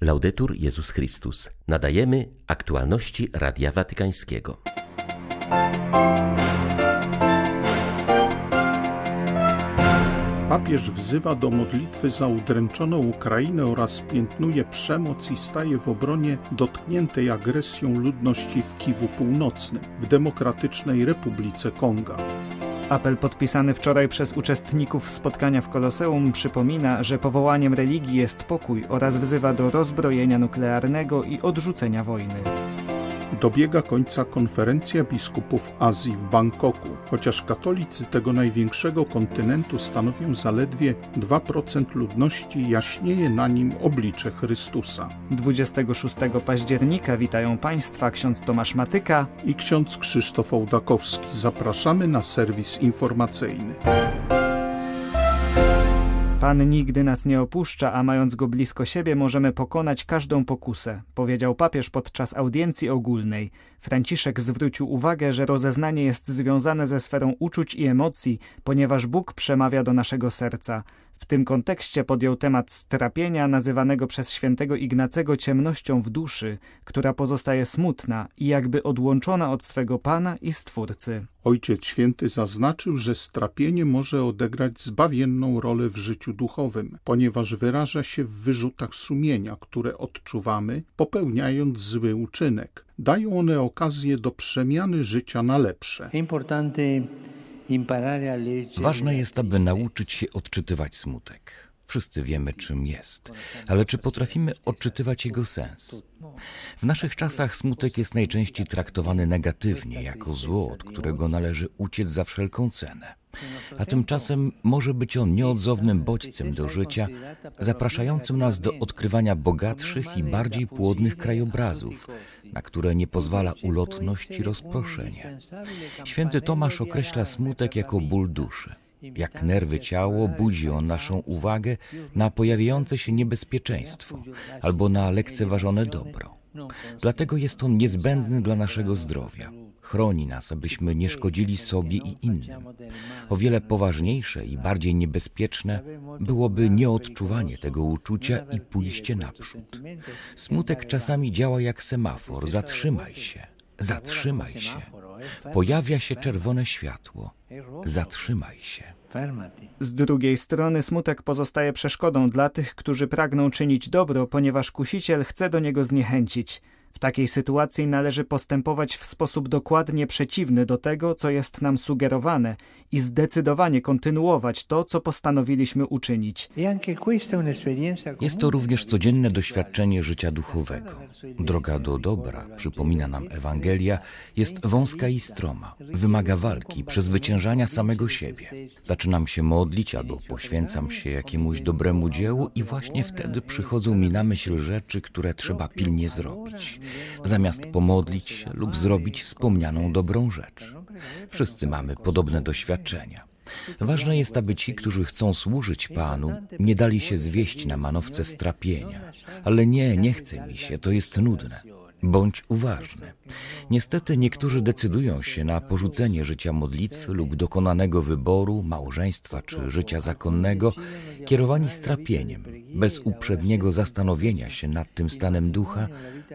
Laudetur Jezus Chrystus. Nadajemy aktualności Radia Watykańskiego. Papież wzywa do modlitwy za udręczoną Ukrainę oraz piętnuje przemoc i staje w obronie dotkniętej agresją ludności w Kiwu Północnym, w Demokratycznej Republice Konga. Apel podpisany wczoraj przez uczestników spotkania w Koloseum przypomina, że powołaniem religii jest pokój oraz wzywa do rozbrojenia nuklearnego i odrzucenia wojny. Dobiega końca konferencja biskupów Azji w Bangkoku. Chociaż katolicy tego największego kontynentu stanowią zaledwie 2% ludności, jaśnieje na nim oblicze Chrystusa. 26 października witają Państwa ksiądz Tomasz Matyka i ksiądz Krzysztof Ołdakowski. Zapraszamy na serwis informacyjny. Pan nigdy nas nie opuszcza, a mając go blisko siebie, możemy pokonać każdą pokusę, powiedział papież podczas audiencji ogólnej. Franciszek zwrócił uwagę, że rozeznanie jest związane ze sferą uczuć i emocji, ponieważ Bóg przemawia do naszego serca. W tym kontekście podjął temat strapienia, nazywanego przez świętego Ignacego ciemnością w duszy, która pozostaje smutna i jakby odłączona od swego Pana i Stwórcy. Ojciec Święty zaznaczył, że strapienie może odegrać zbawienną rolę w życiu duchowym, ponieważ wyraża się w wyrzutach sumienia, które odczuwamy, popełniając zły uczynek. Dają one okazję do przemiany życia na lepsze. Ważne jest, aby nauczyć się odczytywać smutek. Wszyscy wiemy, czym jest, ale czy potrafimy odczytywać jego sens? W naszych czasach smutek jest najczęściej traktowany negatywnie, jako zło, od którego należy uciec za wszelką cenę. A tymczasem może być on nieodzownym bodźcem do życia, zapraszającym nas do odkrywania bogatszych i bardziej płodnych krajobrazów, na które nie pozwala ulotność i rozproszenie. Święty Tomasz określa smutek jako ból duszy. Jak nerwy ciało, budzi on naszą uwagę na pojawiające się niebezpieczeństwo albo na lekceważone dobro. Dlatego jest on niezbędny dla naszego zdrowia. Chroni nas, abyśmy nie szkodzili sobie i innym. O wiele poważniejsze i bardziej niebezpieczne byłoby nieodczuwanie tego uczucia i pójście naprzód. Smutek czasami działa jak semafor. Zatrzymaj się, zatrzymaj się. Pojawia się czerwone światło. Zatrzymaj się. Z drugiej strony smutek pozostaje przeszkodą dla tych, którzy pragną czynić dobro, ponieważ kusiciel chce do niego zniechęcić. W takiej sytuacji należy postępować w sposób dokładnie przeciwny do tego, co jest nam sugerowane i zdecydowanie kontynuować to, co postanowiliśmy uczynić. Jest to również codzienne doświadczenie życia duchowego. Droga do dobra, przypomina nam Ewangelia, jest wąska i stroma. Wymaga walki, przezwyciężania samego siebie. Zaczynam się modlić albo poświęcam się jakiemuś dobremu dziełu i właśnie wtedy przychodzą mi na myśl rzeczy, które trzeba pilnie zrobić zamiast pomodlić lub zrobić wspomnianą dobrą rzecz. Wszyscy mamy podobne doświadczenia. Ważne jest, aby ci, którzy chcą służyć Panu, nie dali się zwieść na manowce strapienia. Ale nie, nie chce mi się, to jest nudne. Bądź uważny. Niestety niektórzy decydują się na porzucenie życia modlitwy lub dokonanego wyboru, małżeństwa czy życia zakonnego, kierowani strapieniem, bez uprzedniego zastanowienia się nad tym stanem ducha,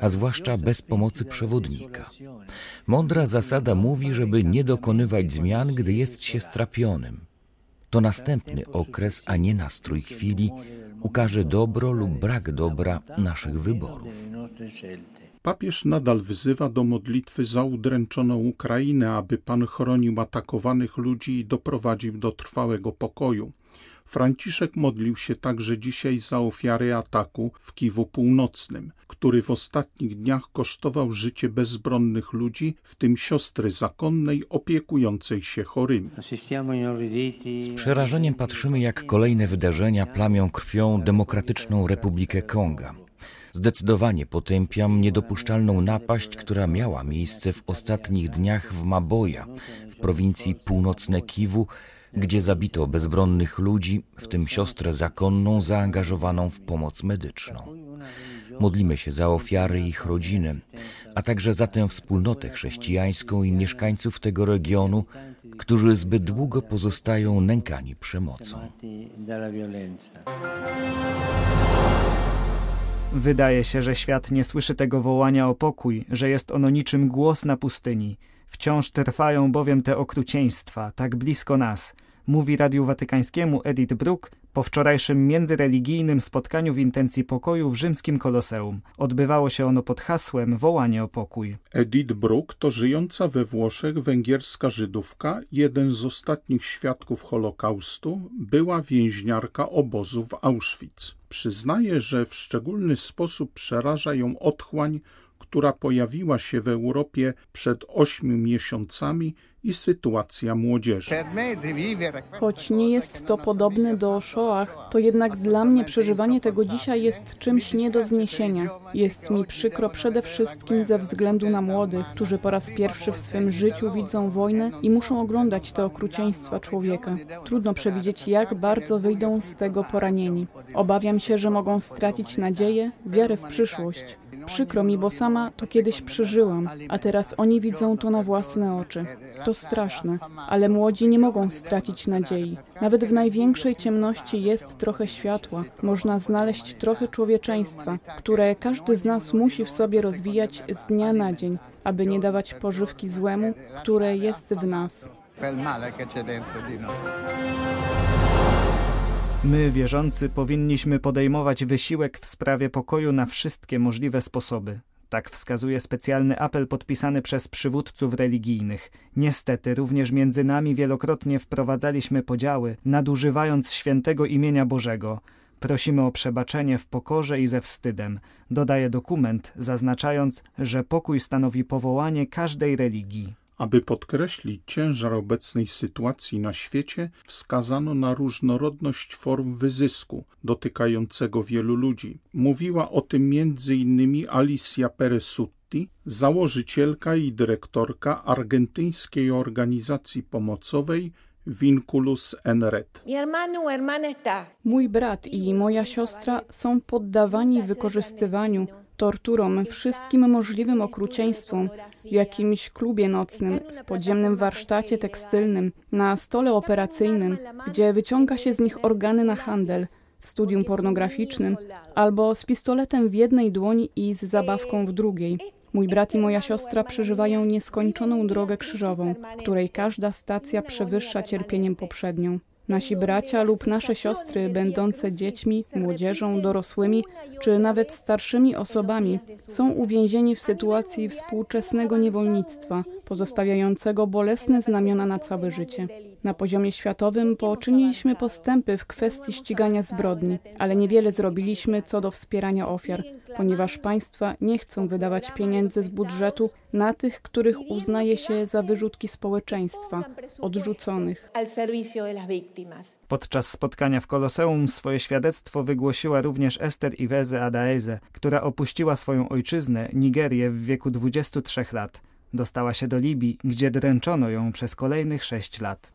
a zwłaszcza bez pomocy przewodnika. Mądra zasada mówi, żeby nie dokonywać zmian, gdy jest się strapionym. To następny okres, a nie nastrój chwili, ukaże dobro lub brak dobra naszych wyborów. Papież nadal wzywa do modlitwy za udręczoną Ukrainę, aby Pan chronił atakowanych ludzi i doprowadził do trwałego pokoju. Franciszek modlił się także dzisiaj za ofiary ataku w Kiwu Północnym, który w ostatnich dniach kosztował życie bezbronnych ludzi, w tym siostry zakonnej opiekującej się chorymi. Z przerażeniem patrzymy, jak kolejne wydarzenia plamią krwią Demokratyczną Republikę Konga. Zdecydowanie potępiam niedopuszczalną napaść, która miała miejsce w ostatnich dniach w Maboja, w prowincji północne Kiwu, gdzie zabito bezbronnych ludzi, w tym siostrę zakonną zaangażowaną w pomoc medyczną. Modlimy się za ofiary i ich rodziny, a także za tę wspólnotę chrześcijańską i mieszkańców tego regionu, którzy zbyt długo pozostają nękani przemocą. Wydaje się, że świat nie słyszy tego wołania o pokój, że jest ono niczym głos na pustyni. Wciąż trwają bowiem te okrucieństwa, tak blisko nas, mówi Radiu Watykańskiemu Edith Brook po wczorajszym międzyreligijnym spotkaniu w intencji pokoju w rzymskim Koloseum. Odbywało się ono pod hasłem Wołanie o pokój. Edith Brook to żyjąca we Włoszech węgierska Żydówka, jeden z ostatnich świadków Holokaustu, była więźniarka obozu w Auschwitz. Przyznaje, że w szczególny sposób przeraża ją otchłań, która pojawiła się w Europie przed ośmiu miesiącami i sytuacja młodzieży. Choć nie jest to podobne do Shoah, to jednak dla mnie przeżywanie tego dzisiaj jest czymś nie do zniesienia. Jest mi przykro przede wszystkim ze względu na młodych, którzy po raz pierwszy w swym życiu widzą wojnę i muszą oglądać te okrucieństwa człowieka. Trudno przewidzieć, jak bardzo wyjdą z tego poranieni. Obawiam się, że mogą stracić nadzieję, wiarę w przyszłość. Przykro mi, bo sama to kiedyś przeżyłam, a teraz oni widzą to na własne oczy. To straszne, ale młodzi nie mogą stracić nadziei. Nawet w największej ciemności jest trochę światła. Można znaleźć trochę człowieczeństwa, które każdy z nas musi w sobie rozwijać z dnia na dzień, aby nie dawać pożywki złemu, które jest w nas. My, wierzący, powinniśmy podejmować wysiłek w sprawie pokoju na wszystkie możliwe sposoby. Tak wskazuje specjalny apel podpisany przez przywódców religijnych. Niestety, również między nami wielokrotnie wprowadzaliśmy podziały, nadużywając świętego imienia Bożego. Prosimy o przebaczenie w pokorze i ze wstydem, dodaje dokument, zaznaczając, że pokój stanowi powołanie każdej religii. Aby podkreślić ciężar obecnej sytuacji na świecie, wskazano na różnorodność form wyzysku dotykającego wielu ludzi. Mówiła o tym m.in. Alicia Peresutti, założycielka i dyrektorka argentyńskiej organizacji pomocowej Vinculus Enret. Mój brat i moja siostra są poddawani wykorzystywaniu, torturom, wszystkim możliwym okrucieństwom w jakimś klubie nocnym, w podziemnym warsztacie tekstylnym, na stole operacyjnym, gdzie wyciąga się z nich organy na handel, w studium pornograficznym, albo z pistoletem w jednej dłoni i z zabawką w drugiej. Mój brat i moja siostra przeżywają nieskończoną drogę krzyżową, której każda stacja przewyższa cierpieniem poprzednią. Nasi bracia lub nasze siostry, będące dziećmi, młodzieżą, dorosłymi czy nawet starszymi osobami, są uwięzieni w sytuacji współczesnego niewolnictwa, pozostawiającego bolesne znamiona na całe życie. Na poziomie światowym poczyniliśmy postępy w kwestii ścigania zbrodni, ale niewiele zrobiliśmy co do wspierania ofiar, ponieważ państwa nie chcą wydawać pieniędzy z budżetu na tych, których uznaje się za wyrzutki społeczeństwa, odrzuconych. Podczas spotkania w Koloseum swoje świadectwo wygłosiła również Ester Iweze Adaeze, która opuściła swoją ojczyznę, Nigerię, w wieku 23 lat. Dostała się do Libii, gdzie dręczono ją przez kolejnych sześć lat.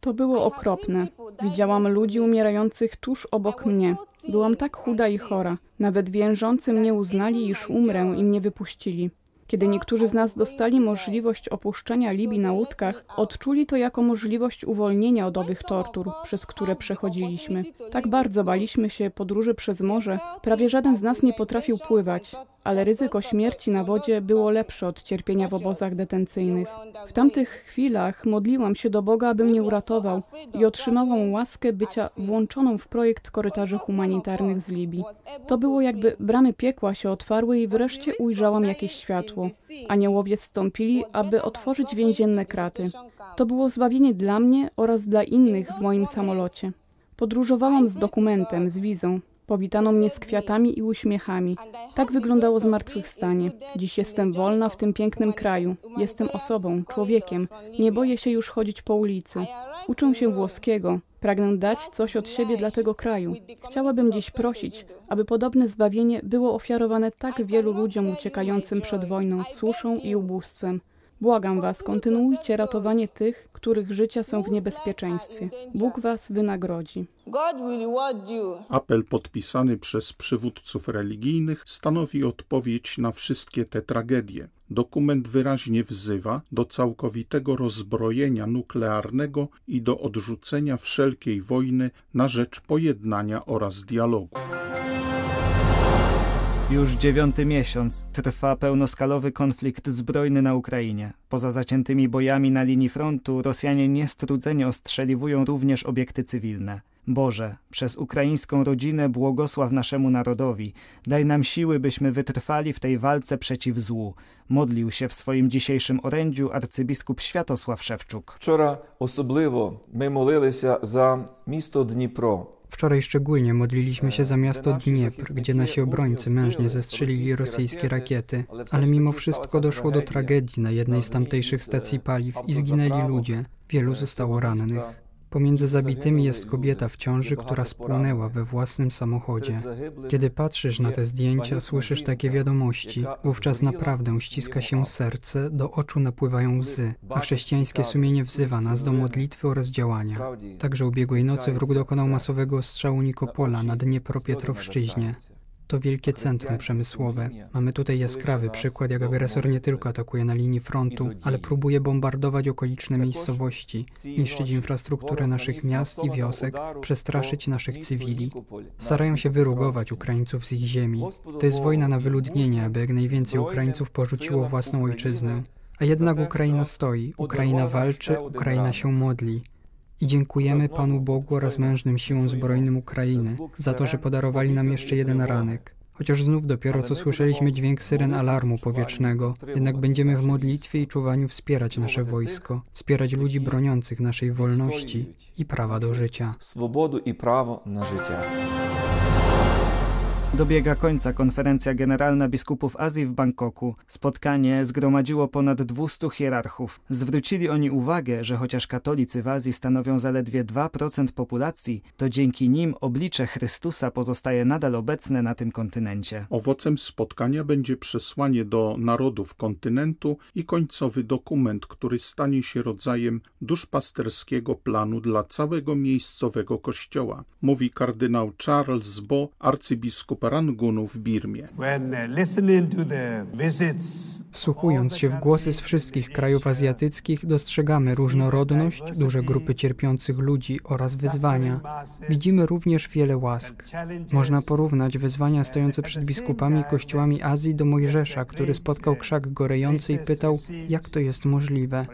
To było okropne. Widziałam ludzi umierających tuż obok mnie. Byłam tak chuda i chora. Nawet więżący mnie uznali, iż umrę i mnie wypuścili. Kiedy niektórzy z nas dostali możliwość opuszczenia Libii na łódkach, odczuli to jako możliwość uwolnienia od owych tortur, przez które przechodziliśmy. Tak bardzo baliśmy się podróży przez morze, prawie żaden z nas nie potrafił pływać, ale ryzyko śmierci na wodzie było lepsze od cierpienia w obozach detencyjnych. W tamtych chwilach modliłam się do Boga, aby mnie uratował i otrzymałam łaskę bycia włączoną w projekt korytarzy humanitarnych z Libii. To było jakby bramy piekła się otwarły i wreszcie ujrzałam jakieś światło. Aniołowie zstąpili, aby otworzyć więzienne kraty. To było zbawienie dla mnie oraz dla innych w moim samolocie. Podróżowałam z dokumentem, z wizą. Powitano mnie z kwiatami i uśmiechami. Tak wyglądało zmartwychwstanie. Dziś jestem wolna w tym pięknym kraju. Jestem osobą, człowiekiem. Nie boję się już chodzić po ulicy. Uczę się włoskiego. Pragnę dać coś od siebie dla tego kraju. Chciałabym dziś prosić, aby podobne zbawienie było ofiarowane tak wielu ludziom uciekającym przed wojną, suszą i ubóstwem. Błagam Was, kontynuujcie ratowanie tych, których życia są w niebezpieczeństwie. Bóg Was wynagrodzi. Apel podpisany przez przywódców religijnych stanowi odpowiedź na wszystkie te tragedie. Dokument wyraźnie wzywa do całkowitego rozbrojenia nuklearnego i do odrzucenia wszelkiej wojny na rzecz pojednania oraz dialogu. Już dziewiąty miesiąc trwa pełnoskalowy konflikt zbrojny na Ukrainie. Poza zaciętymi bojami na linii frontu Rosjanie niestrudzenie ostrzeliwują również obiekty cywilne. Boże, przez ukraińską rodzinę błogosław naszemu narodowi. Daj nam siły, byśmy wytrwali w tej walce przeciw złu. Modlił się w swoim dzisiejszym orędziu arcybiskup Światosław Szewczuk. Wczoraj osobliwo my modliliśmy za miasto Dnipro. Wczoraj szczególnie modliliśmy się za miasto Dniepr, gdzie nasi obrońcy mężnie zestrzelili rosyjskie rakiety, ale mimo wszystko doszło do tragedii na jednej z tamtejszych stacji paliw i zginęli ludzie. Wielu zostało rannych. Pomiędzy zabitymi jest kobieta w ciąży, która spłonęła we własnym samochodzie. Kiedy patrzysz na te zdjęcia, słyszysz takie wiadomości, wówczas naprawdę ściska się serce, do oczu napływają łzy, a chrześcijańskie sumienie wzywa nas do modlitwy oraz działania. Także ubiegłej nocy wróg dokonał masowego ostrzału Nikopola na Dniepropietrowszczyźnie. To wielkie centrum przemysłowe. Mamy tutaj jaskrawy przykład, jak agresor nie tylko atakuje na linii frontu, ale próbuje bombardować okoliczne miejscowości, niszczyć infrastrukturę naszych miast i wiosek, przestraszyć naszych cywili. Starają się wyrugować Ukraińców z ich ziemi. To jest wojna na wyludnienie, aby jak najwięcej Ukraińców porzuciło własną ojczyznę. A jednak Ukraina stoi, Ukraina walczy, Ukraina się modli. I dziękujemy Panu Bogu oraz mężnym siłom zbrojnym Ukrainy za to, że podarowali nam jeszcze jeden ranek. Chociaż znów dopiero co słyszeliśmy dźwięk syren alarmu powietrznego, jednak będziemy w modlitwie i czuwaniu wspierać nasze wojsko, wspierać ludzi broniących naszej wolności i prawa do życia. Swobodu i prawo na życie. Dobiega końca konferencja generalna biskupów Azji w Bangkoku. Spotkanie zgromadziło ponad 200 hierarchów. Zwrócili oni uwagę, że chociaż katolicy w Azji stanowią zaledwie 2% populacji, to dzięki nim oblicze Chrystusa pozostaje nadal obecne na tym kontynencie. Owocem spotkania będzie przesłanie do narodów kontynentu i końcowy dokument, który stanie się rodzajem duszpasterskiego planu dla całego miejscowego kościoła, mówi kardynał Charles Bo, arcybiskup Rangunu w Birmie. Wsłuchując się w głosy z wszystkich krajów azjatyckich, dostrzegamy różnorodność, duże grupy cierpiących ludzi oraz wyzwania. Widzimy również wiele łask. Można porównać wyzwania stojące przed biskupami i kościołami Azji do Mojżesza, który spotkał krzak gorejący i pytał, jak to jest możliwe.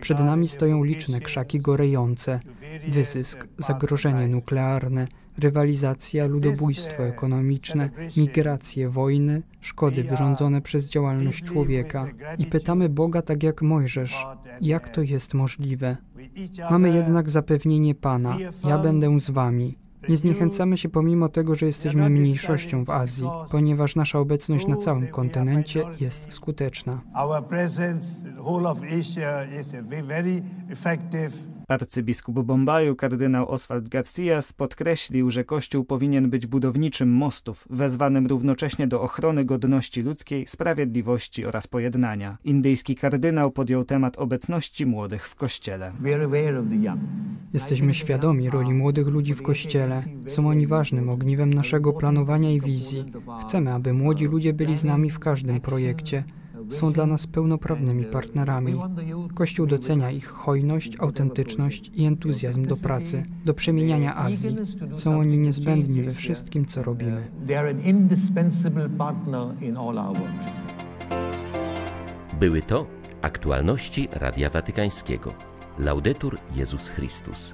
Przed nami stoją liczne krzaki gorejące, wyzysk, zagrożenie nuklearne, rywalizacja, ludobójstwo ekonomiczne, migracje, wojny, szkody wyrządzone przez działalność człowieka. I pytamy Boga tak jak Mojżesz, jak to jest możliwe? Mamy jednak zapewnienie Pana, ja będę z wami. Nie zniechęcamy się pomimo tego, że jesteśmy mniejszością w Azji, ponieważ nasza obecność na całym kontynencie jest skuteczna. Arcybiskup Bombaju, kardynał Oswald Garcias, podkreślił, że Kościół powinien być budowniczym mostów, wezwanym równocześnie do ochrony godności ludzkiej, sprawiedliwości oraz pojednania. Indyjski kardynał podjął temat obecności młodych w Kościele. Jesteśmy świadomi roli młodych ludzi w Kościele. Są oni ważnym ogniwem naszego planowania i wizji. Chcemy, aby młodzi ludzie byli z nami w każdym projekcie są dla nas pełnoprawnymi partnerami. Kościół docenia ich hojność, autentyczność i entuzjazm do pracy, do przemieniania Azji. Są oni niezbędni we wszystkim, co robimy. Były to aktualności Radia Watykańskiego. Laudetur Jezus Chrystus.